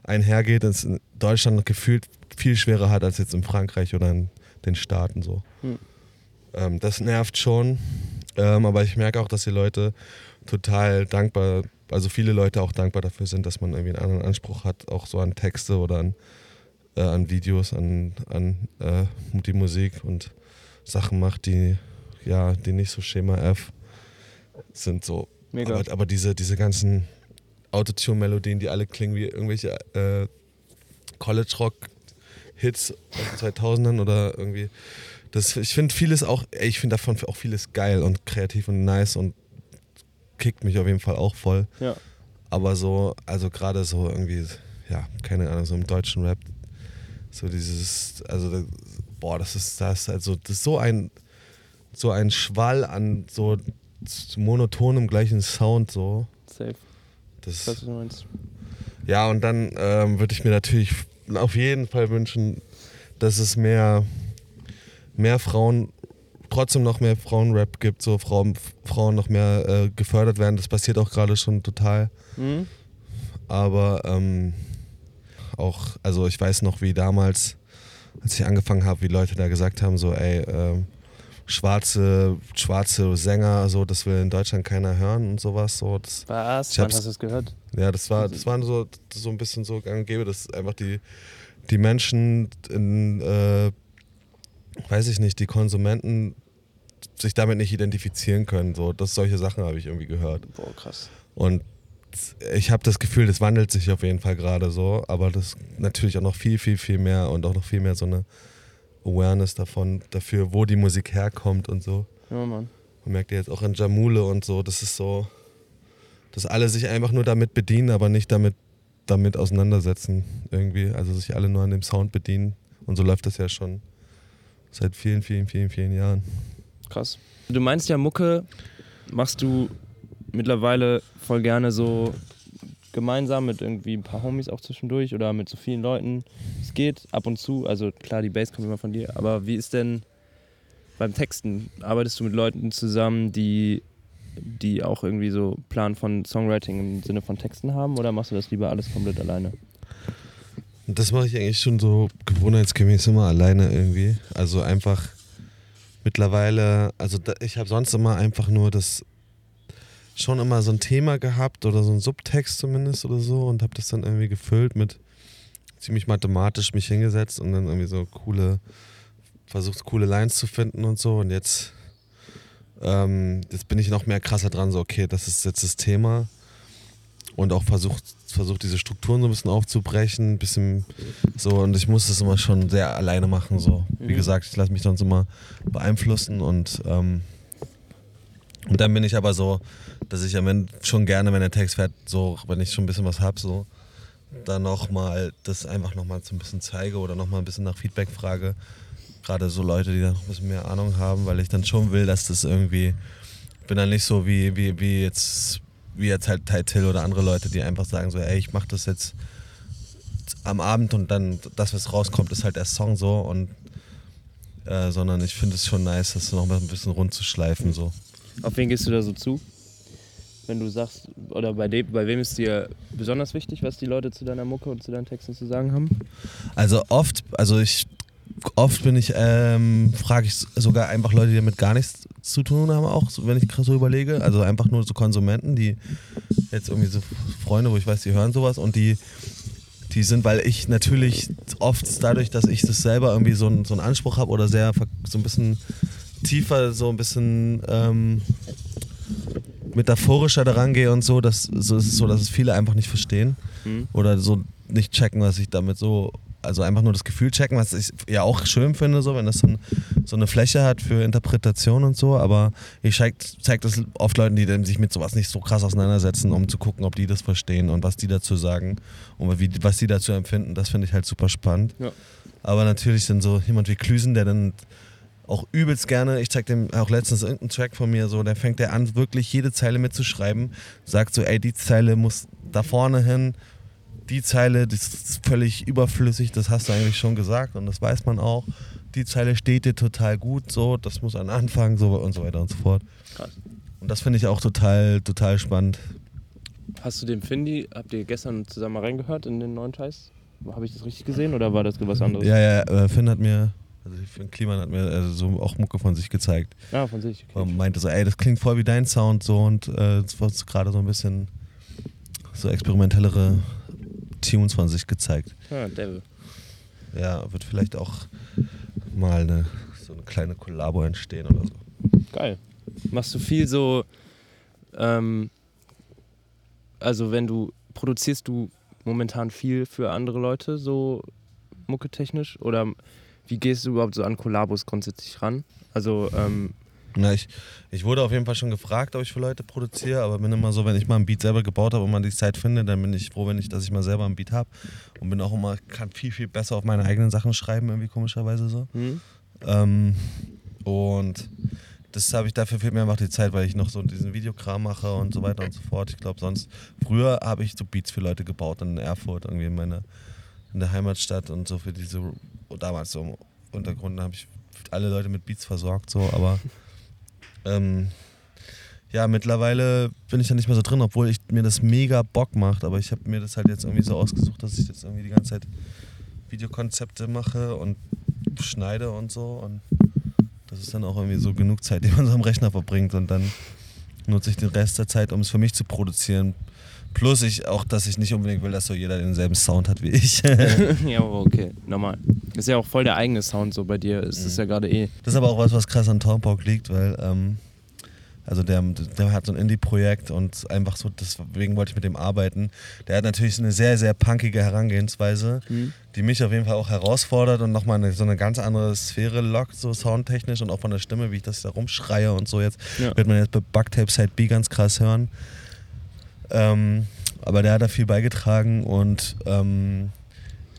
einhergeht, ist in Deutschland gefühlt viel schwerer hat als jetzt in Frankreich oder in den Staaten so. Hm. Ähm, das nervt schon, ähm, aber ich merke auch, dass die Leute total dankbar, also viele Leute auch dankbar dafür sind, dass man irgendwie einen anderen Anspruch hat, auch so an Texte oder an, äh, an Videos, an, an äh, die Musik und Sachen macht, die ja, die nicht so Schema F sind so. Mega. Aber, aber diese, diese ganzen Autotune-Melodien, die alle klingen wie irgendwelche äh, College-Rock Hits aus den 2000ern oder irgendwie. Das, ich finde vieles auch, ey, ich finde davon auch vieles geil und kreativ und nice und kickt mich auf jeden Fall auch voll. Ja. Aber so, also gerade so irgendwie, ja, keine Ahnung, so im deutschen Rap, so dieses, also, boah, das ist, das also, das ist so ein, so ein Schwall an so monotonem gleichen Sound, so. Safe. Das, Das, was du meinst. ja, und dann ähm, würde ich mir natürlich auf jeden Fall wünschen, dass es mehr, mehr Frauen, trotzdem noch mehr Frauenrap gibt, so Frauen, Frauen noch mehr äh, gefördert werden. Das passiert auch gerade schon total. Mhm. Aber ähm, auch, also ich weiß noch, wie damals, als ich angefangen habe, wie Leute da gesagt haben, so, ey, ähm, schwarze, schwarze Sänger, so, das will in Deutschland keiner hören und sowas. So, das, Was? Ich Wann hast du es gehört? ja, das war, das waren so, so ein bisschen so gäbe, dass einfach die, die Menschen in, äh, weiß ich nicht, die Konsumenten sich damit nicht identifizieren können. So, das solche Sachen habe ich irgendwie gehört. Boah, krass. Und ich habe das Gefühl, das wandelt sich auf jeden Fall gerade so, aber das natürlich auch noch viel, viel, viel mehr und auch noch viel mehr so eine Awareness davon, dafür, wo die Musik herkommt und so. Ja, Mann. Man merkt ja jetzt auch an Jamule und so, das ist so, dass alle sich einfach nur damit bedienen, aber nicht damit, damit auseinandersetzen irgendwie. Also sich alle nur an dem Sound bedienen. Und so läuft das ja schon seit vielen, vielen, vielen, vielen Jahren. Krass. Du meinst ja, Mucke machst du mittlerweile voll gerne so gemeinsam mit irgendwie ein paar Homies auch zwischendurch oder mit so vielen Leuten. Es geht ab und zu, also klar, die Bass kommt immer von dir, aber wie ist denn beim Texten? Arbeitest du mit Leuten zusammen, die, die auch irgendwie so Plan von Songwriting im Sinne von Texten haben oder machst du das lieber alles komplett alleine? Das mache ich eigentlich schon so gewohnheitsgemäß immer alleine irgendwie. Also einfach mittlerweile, also ich habe sonst immer einfach nur das schon immer so ein Thema gehabt oder so ein Subtext zumindest oder so und habe das dann irgendwie gefüllt mit ziemlich mathematisch mich hingesetzt und dann irgendwie so coole, versucht coole Lines zu finden und so und jetzt, ähm, jetzt bin ich noch mehr krasser dran, so okay, das ist jetzt das Thema und auch versucht, versucht diese Strukturen so ein bisschen aufzubrechen, ein bisschen so und ich muss das immer schon sehr alleine machen, so. Wie Mhm. gesagt, ich lasse mich sonst immer beeinflussen und ähm, und dann bin ich aber so, dass ich am Ende schon gerne, wenn der Text fährt, so, wenn ich schon ein bisschen was hab, so, dann nochmal das einfach nochmal so ein bisschen zeige oder nochmal ein bisschen nach Feedback frage. Gerade so Leute, die da noch ein bisschen mehr Ahnung haben, weil ich dann schon will, dass das irgendwie, ich bin dann nicht so wie, wie, wie jetzt, wie jetzt halt Ty Till oder andere Leute, die einfach sagen so, ey, ich mach das jetzt am Abend und dann das, was rauskommt, ist halt der Song so und äh, sondern ich finde es schon nice, das noch mal ein bisschen rund zu schleifen so. Auf wen gehst du da so zu? Wenn du sagst, oder bei, dem, bei wem ist dir besonders wichtig, was die Leute zu deiner Mucke und zu deinen Texten zu sagen haben? Also oft, also ich oft bin ich, ähm, frage ich sogar einfach Leute, die damit gar nichts zu tun haben, auch, wenn ich so überlege. Also einfach nur so Konsumenten, die jetzt irgendwie so Freunde, wo ich weiß, die hören sowas und die, die sind, weil ich natürlich oft dadurch, dass ich das selber irgendwie so, einen- so einen Anspruch habe oder sehr so ein bisschen tiefer, so ein bisschen ähm, metaphorischer daran gehe und so, dass so ist es so, dass es viele einfach nicht verstehen Hm? oder so nicht checken, was ich damit so, also einfach nur das Gefühl checken, was ich ja auch schön finde, so, wenn das so, ein, so eine Fläche hat für Interpretation und so, aber ich zeige zeig das oft Leuten, die sich mit sowas nicht so krass auseinandersetzen, um zu gucken, ob die das verstehen und was die dazu sagen und wie, was die dazu empfinden, das finde ich halt super spannend. Ja. Aber natürlich dann so jemand wie Klüsen, der dann auch übelst gerne, ich zeig dem auch letztens irgendeinen Track von mir, so, der fängt der an, wirklich jede Zeile mitzuschreiben, sagt so, ey, die Zeile muss da vorne hin, die Zeile, das ist völlig überflüssig, das hast du eigentlich schon gesagt und das weiß man auch. Die Zeile steht dir total gut, so, das muss an Anfang, so und so weiter und so fort. Krass. Und das finde ich auch total, total spannend. Hast du den Findy, habt ihr gestern zusammen mal reingehört in den neuen Scheiß? Habe ich das richtig gesehen oder war das was anderes? Ja, ja, äh, Finn hat mir, also Finn Kliman hat mir also so auch Mucke von sich gezeigt. Ah, von sich. Okay. Und meinte so, ey, das klingt voll wie dein Sound so und äh, es wird gerade so ein bisschen so experimentellere Tunes von sich gezeigt. Ah, Devil. Ja, wird vielleicht auch mal eine, so eine kleine Kollabo entstehen oder so. Geil. Machst du viel so, ähm, also wenn du, produzierst du momentan viel für andere Leute, so mucketechnisch? Oder wie gehst du überhaupt so an Kollabos grundsätzlich ran? Also, ähm, Na, ich, ich wurde auf jeden Fall schon gefragt, ob ich für Leute produziere, aber bin immer so, wenn ich mal ein Beat selber gebaut habe und man die Zeit finde, dann bin ich froh, wenn ich, dass ich mal selber ein Beat habe und bin auch immer, kann viel, viel besser auf meine eigenen Sachen schreiben, irgendwie komischerweise so. hm? Ähm, und das habe ich, dafür fehlt mir einfach die Zeit, weil ich noch so diesen Videokram mache und so weiter und so fort. Ich glaube, sonst, früher habe ich so Beats für Leute gebaut in Erfurt, irgendwie in meiner, in der Heimatstadt und so für diese, damals so im Untergrund habe ich alle Leute mit Beats versorgt, so, aber ähm, ja, mittlerweile bin ich da nicht mehr so drin, obwohl ich mir das mega Bock macht, aber ich habe mir das halt jetzt irgendwie so ausgesucht, dass ich jetzt irgendwie die ganze Zeit Videokonzepte mache und schneide und so und das ist dann auch irgendwie so genug Zeit, die man so am Rechner verbringt und dann nutze ich den Rest der Zeit, um es für mich zu produzieren. Plus ich auch, dass ich nicht unbedingt will, dass so jeder denselben Sound hat wie ich. ja, aber okay, normal. Ist ja auch voll der eigene Sound so bei dir. Ist das ja gerade eh. Das ist aber auch was, was krass an Tompock liegt, weil ähm, also der, der hat so ein Indie-Projekt und einfach so, deswegen wollte ich mit dem arbeiten. Der hat natürlich eine sehr, sehr punkige Herangehensweise, Hm? die mich auf jeden Fall auch herausfordert und nochmal eine, so eine ganz andere Sphäre lockt, so soundtechnisch und auch von der Stimme, wie ich das da rumschreie und so jetzt. Ja. Wird man jetzt bei Bugtape Side B ganz krass hören. Ähm, aber der hat da viel beigetragen und ähm,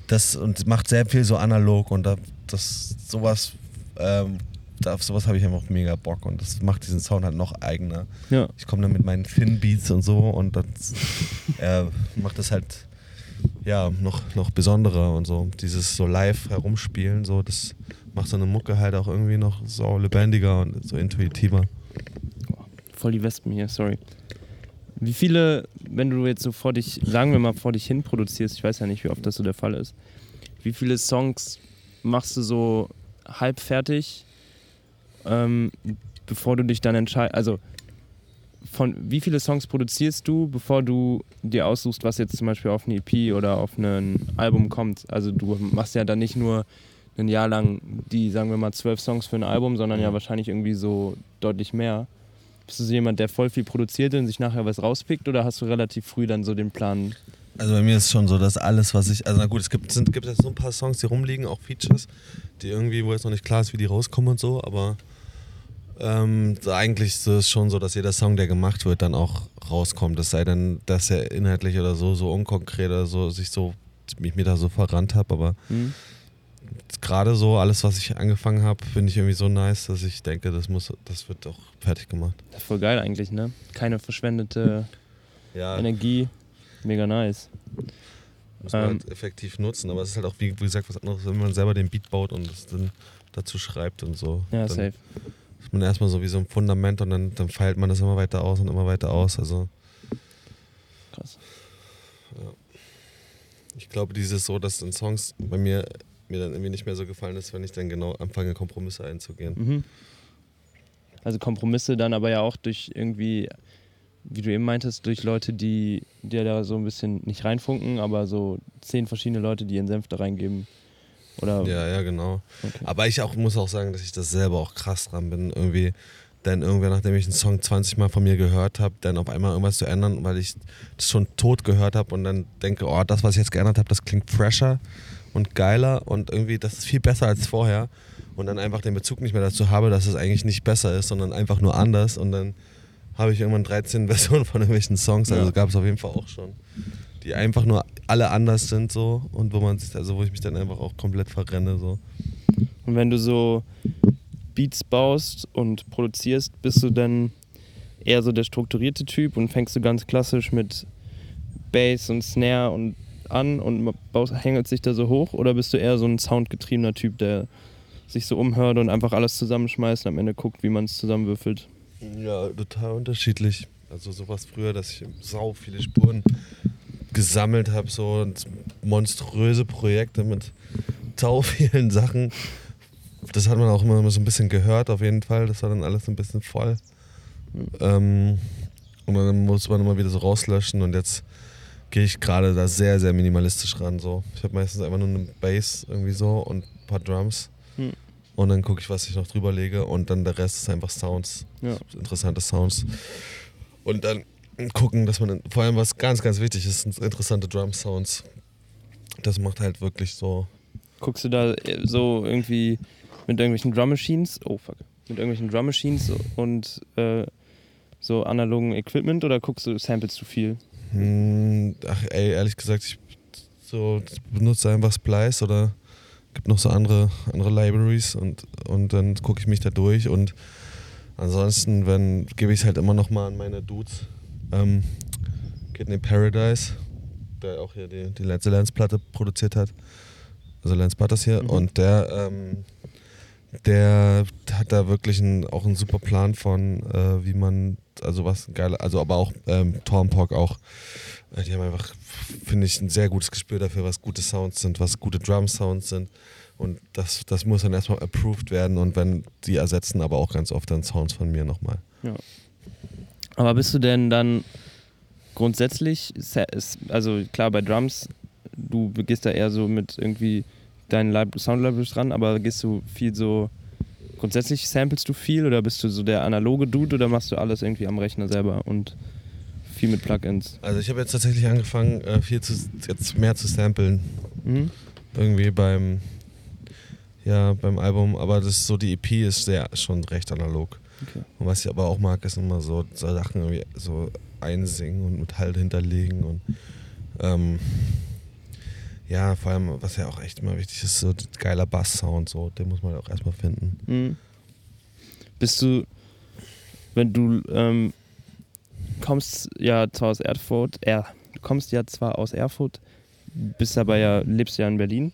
das und macht sehr viel so analog und da, das sowas ähm, da, auf sowas habe ich einfach mega Bock und das macht diesen Sound halt noch eigener. Ja. Ich komme dann mit meinen Finn-Beats und so und das er macht das halt ja noch, noch besonderer und so. Dieses so live herumspielen, so, das macht so eine Mucke halt auch irgendwie noch so lebendiger und so intuitiver. Voll die Wespen hier, sorry. Wie viele, wenn du jetzt so vor dich, sagen wir mal, vor dich hin produzierst, ich weiß ja nicht, wie oft das so der Fall ist, wie viele Songs machst du so halb fertig, ähm, bevor du dich dann entscheidest, also von wie viele Songs produzierst du, bevor du dir aussuchst, was jetzt zum Beispiel auf eine EP oder auf ein Album kommt? Also du machst ja dann nicht nur ein Jahr lang die, sagen wir mal, zwölf Songs für ein Album, sondern ja wahrscheinlich irgendwie so deutlich mehr. Bist du so jemand, der voll viel produziert und sich nachher was rauspickt oder hast du relativ früh dann so den Plan? Also bei mir ist schon so, dass alles, was ich, also na gut, es gibt, sind, gibt jetzt so ein paar Songs, die rumliegen, auch Features, die irgendwie, wo jetzt noch nicht klar ist, wie die rauskommen und so, aber ähm, eigentlich ist es schon so, dass jeder Song, der gemacht wird, dann auch rauskommt. Es sei denn, dass er inhaltlich oder so, so unkonkret oder so, sich so, mich mir da so verrannt habe, aber Hm? Gerade so, alles, was ich angefangen habe, finde ich irgendwie so nice, dass ich denke, das muss, das wird auch fertig gemacht. Voll geil eigentlich, ne? Keine verschwendete Ja, Energie. Mega nice. muss man ähm, halt effektiv nutzen, aber es ist halt auch, wie, gesagt, was anderes, wenn man selber den Beat baut und es dann dazu schreibt und so. Ja, dann safe. ist man erstmal so wie so ein Fundament und dann, dann feilt man das immer weiter aus und immer weiter aus. Also Krass. ich glaube, dieses so, dass in Songs bei mir mir dann irgendwie nicht mehr so gefallen ist, wenn ich dann genau anfange, Kompromisse einzugehen. Mhm. Also Kompromisse dann aber ja auch durch irgendwie, wie du eben meintest, durch Leute, die dir da so ein bisschen nicht reinfunken, aber so zehn verschiedene Leute, die ihren Senf da reingeben. Oder Ja, ja, genau. Okay. Aber ich auch, muss auch sagen, dass ich das selber auch krass dran bin, irgendwie dann irgendwann, nachdem ich einen Song 20 Mal von mir gehört habe, dann auf einmal irgendwas zu ändern, weil ich das schon tot gehört habe und dann denke, oh, das, was ich jetzt geändert habe, das klingt fresher und geiler und irgendwie, das ist viel besser als vorher und dann einfach den Bezug nicht mehr dazu habe, dass es eigentlich nicht besser ist, sondern einfach nur anders und dann habe ich irgendwann 13 Versionen von irgendwelchen Songs, also Ja. gab es auf jeden Fall auch schon, die einfach nur alle anders sind so und wo man sich, also wo ich mich dann einfach auch komplett verrenne so. Und wenn du so Beats baust und produzierst, bist du dann eher so der strukturierte Typ und fängst du ganz klassisch mit Bass und Snare und an und hängelt sich da so hoch oder bist du eher so ein soundgetriebener Typ, der sich so umhört und einfach alles zusammenschmeißt und am Ende guckt, wie man es zusammenwürfelt? Ja, total unterschiedlich. Also sowas früher, dass ich sau viele Spuren gesammelt habe, so und monströse Projekte mit tau vielen Sachen. Das hat man auch immer so ein bisschen gehört, auf jeden Fall. Das war dann alles ein bisschen voll. Ähm, und dann muss man immer wieder so rauslöschen und jetzt gehe ich gerade da sehr, sehr minimalistisch ran. So. Ich habe meistens einfach nur eine Bass irgendwie so und ein paar Drums. Hm. Und dann gucke ich, was ich noch drüber lege und dann der Rest ist einfach Sounds Ja. interessante Sounds. Und dann gucken, dass man, vor allem was ganz, ganz wichtig ist, sind interessante Drum-Sounds. Das macht halt wirklich so guckst du da äh, so irgendwie mit irgendwelchen Drum Machines, oh fuck, mit irgendwelchen Drum Machines und äh, so analogen Equipment oder guckst du, samplest du viel? Hm, ach ey, ehrlich gesagt, ich so benutze einfach Splice oder gibt noch so andere, andere Libraries und, und dann gucke ich mich da durch und ansonsten, wenn gebe ich es halt immer noch mal an meine Dudes. Ähm, Kidney Paradise, der auch hier die, die letzte Lance-Platte produziert hat. Also Lance Butters hier. Mhm. Und der, ähm, der hat da wirklich ein, auch einen super Plan von, äh, wie man, also was geil, also aber auch ähm, Tormpok auch. Äh, Die haben einfach, finde ich, ein sehr gutes Gespür dafür, was gute Sounds sind, was gute Drum-Sounds sind. Und das, das muss dann erstmal approved werden und wenn die ersetzen aber auch ganz oft dann Sounds von mir nochmal. Aber bist du denn dann grundsätzlich, also klar bei Drums, du gehst da eher so mit irgendwie deinen Lib Sound-Libraries dran, aber gehst du viel so, grundsätzlich samplest du viel oder bist du so der analoge Dude oder machst du alles irgendwie am Rechner selber und viel mit Plugins? Also ich habe jetzt tatsächlich angefangen, äh, viel zu, jetzt mehr zu samplen. Mhm. Irgendwie beim, ja, beim Album, aber das ist so, die EP ist sehr, schon recht analog. Okay. Und was ich aber auch mag, ist immer so, so Sachen irgendwie so einsingen und mit Halt hinterlegen und ähm, ja, vor allem, was ja auch echt immer wichtig ist, so geiler Bass-Sound, so, den muss man auch erstmal finden. Mhm. Bist du, wenn du ähm, kommst ja zwar aus Erfurt, er, du kommst ja zwar aus Erfurt, bist aber ja, lebst ja in Berlin.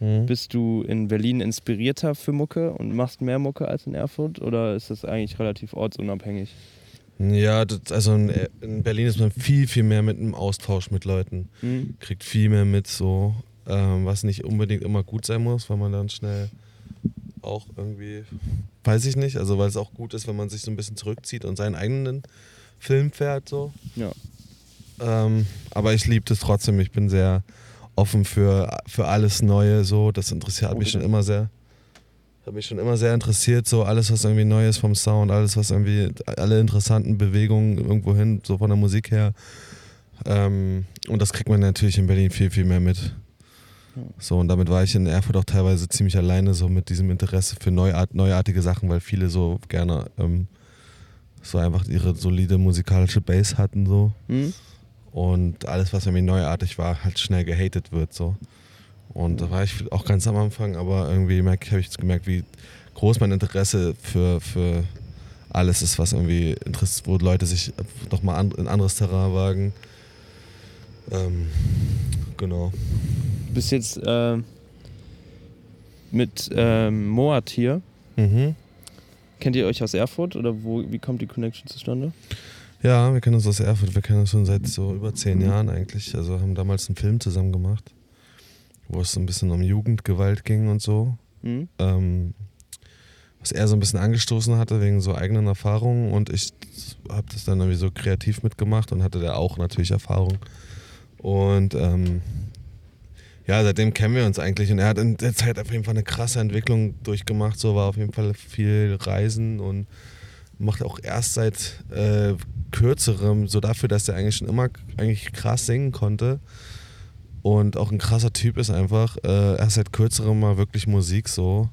Mhm. Bist du in Berlin inspirierter für Mucke und machst mehr Mucke als in Erfurt oder ist das eigentlich relativ ortsunabhängig? Ja, das, also in, in Berlin ist man viel, viel mehr mit einem Austausch mit Leuten. Mhm. Kriegt viel mehr mit, so, ähm, was nicht unbedingt immer gut sein muss, weil man dann schnell auch irgendwie, weiß ich nicht, also weil es auch gut ist, wenn man sich so ein bisschen zurückzieht und seinen eigenen Film fährt, so. Ja. Ähm, aber ich liebe das trotzdem, ich bin sehr offen für, für alles Neue, so, das interessiert Oh, mich schon immer sehr. Hat mich schon immer sehr interessiert, so alles, was irgendwie neu ist vom Sound, alles, was irgendwie, alle interessanten Bewegungen irgendwo hin, so von der Musik her. Ähm, und das kriegt man natürlich in Berlin viel, viel mehr mit. So, und damit war ich in Erfurt auch teilweise ziemlich alleine, so mit diesem Interesse für neuart, neuartige Sachen, weil viele so gerne ähm, so einfach ihre solide musikalische Base hatten, so. Mhm. Und alles, was irgendwie neuartig war, halt schnell gehatet wird, so. Und da war ich auch ganz am Anfang, aber irgendwie habe ich gemerkt, wie groß mein Interesse für, für alles ist, was irgendwie interessiert, wo Leute sich nochmal an, in anderes Terrain wagen. Ähm, genau. Du bist jetzt äh, mit ähm, Moat hier. Mhm. Kennt ihr euch aus Erfurt oder wo, wie kommt die Connection zustande? Ja, wir kennen uns aus Erfurt. Wir kennen uns schon seit so über zehn Jahren eigentlich. Also haben damals einen Film zusammen gemacht, wo es so ein bisschen um Jugendgewalt ging und so. Mhm. Ähm, was er so ein bisschen angestoßen hatte wegen so eigenen Erfahrungen und ich habe das dann irgendwie so kreativ mitgemacht und hatte da auch natürlich Erfahrung. Und ähm, ja, seitdem kennen wir uns eigentlich und er hat in der Zeit auf jeden Fall eine krasse Entwicklung durchgemacht, so war auf jeden Fall viel Reisen und macht auch erst seit äh, kürzerem, so dafür, dass er eigentlich schon immer eigentlich krass singen konnte und auch ein krasser Typ ist einfach, äh, erst seit kürzerem mal wirklich Musik so,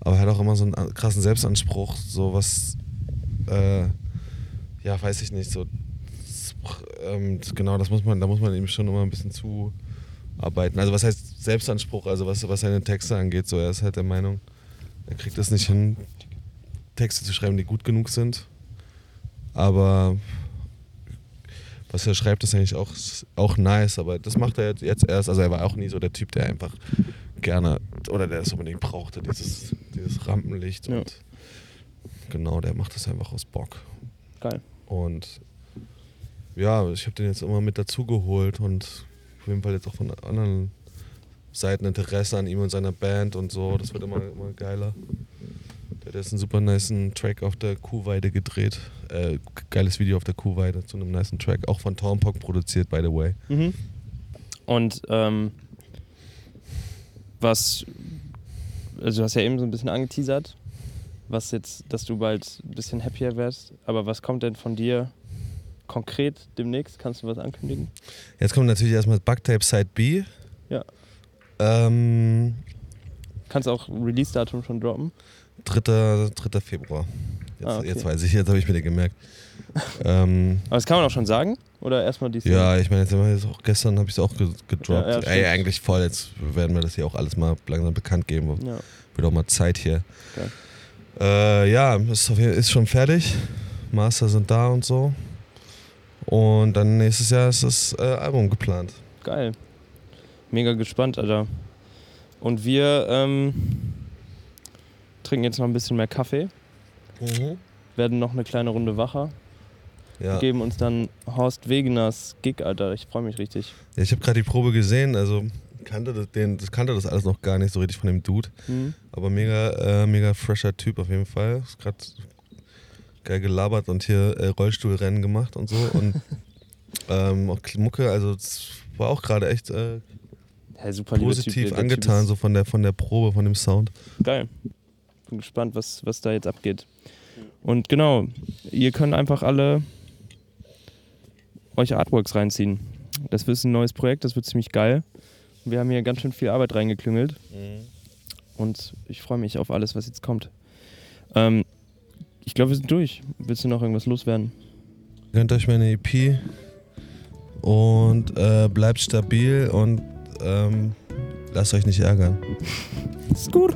aber er hat auch immer so einen an- krassen Selbstanspruch, so was, äh, ja, weiß ich nicht, so, ähm, genau, das muss man, da muss man ihm schon immer ein bisschen zuarbeiten. Also was heißt Selbstanspruch, also was, was seine Texte angeht, so, er ist halt der Meinung, er kriegt das nicht hin, Texte zu schreiben, die gut genug sind. Aber was er schreibt, ist eigentlich auch, auch nice, aber das macht er jetzt, erst. Also er war auch nie so der Typ, der einfach gerne oder der es unbedingt brauchte, dieses, dieses Rampenlicht. Ja. Und genau, der macht das einfach aus Bock. Geil. Und ja, ich habe den jetzt immer mit dazugeholt und auf jeden Fall jetzt auch von anderen Seiten Interesse an ihm und seiner Band und so. Das wird immer, immer geiler. Der hat jetzt einen super niceen Track auf der Kuhweide gedreht. Äh, geiles Video auf der Kuhweide zu einem niceen Track. Auch von Tormpok produziert, by the way. Mhm. Und ähm, was, also du hast ja eben so ein bisschen angeteasert, was jetzt, dass du bald ein bisschen happier wärst, aber was kommt denn von dir konkret demnächst? Kannst du was ankündigen? Jetzt kommt natürlich erstmal Bugtape Side B. Ja. Ähm, Kannst auch Release-Datum schon droppen? 3. 3. Februar. Jetzt, Ah, okay. jetzt weiß ich, jetzt habe ich mir den gemerkt. ähm, Aber das kann man auch schon sagen? Oder erstmal die ja, ich meine, jetzt, haben wir jetzt auch gestern habe ich es auch ge gedroppt. Ja, ja, Ey, eigentlich voll. Jetzt werden wir das hier auch alles mal langsam bekannt geben. Ja. Wird auch mal Zeit hier. Geil. Äh, ja, ist, ist schon fertig. Master sind da und so. Und dann nächstes Jahr ist das äh, Album geplant. Geil. Mega gespannt, Alter. Und wir ähm, trinken jetzt noch ein bisschen mehr Kaffee, werden noch eine kleine Runde wacher, Ja. geben uns dann Horst Wegeners Gig, Alter. Ich freue mich richtig. ja ich habe gerade die Probe gesehen. Also kannte das, den, kannte das alles noch gar nicht so richtig von dem Dude. Hm? Aber mega, äh, mega fresher Typ auf jeden Fall. Ist gerade geil gelabert und hier äh, Rollstuhlrennen gemacht und so. Und ähm, auch Mucke, also es war auch gerade echt äh, Ja, super positiv typ. Der angetan, Typ so von der, von der Probe, von dem Sound. Geil. Bin gespannt, was, was da jetzt abgeht. Und genau, ihr könnt einfach alle euch Artworks reinziehen. Das wird ein neues Projekt, das wird ziemlich geil. Wir haben hier ganz schön viel Arbeit reingeklüngelt. Und ich freue mich auf alles, was jetzt kommt. Ähm, ich glaube, wir sind durch. Willst du noch irgendwas loswerden? Gönnt euch meine EP und äh, bleibt stabil und ähm, lasst euch nicht ärgern. Skur.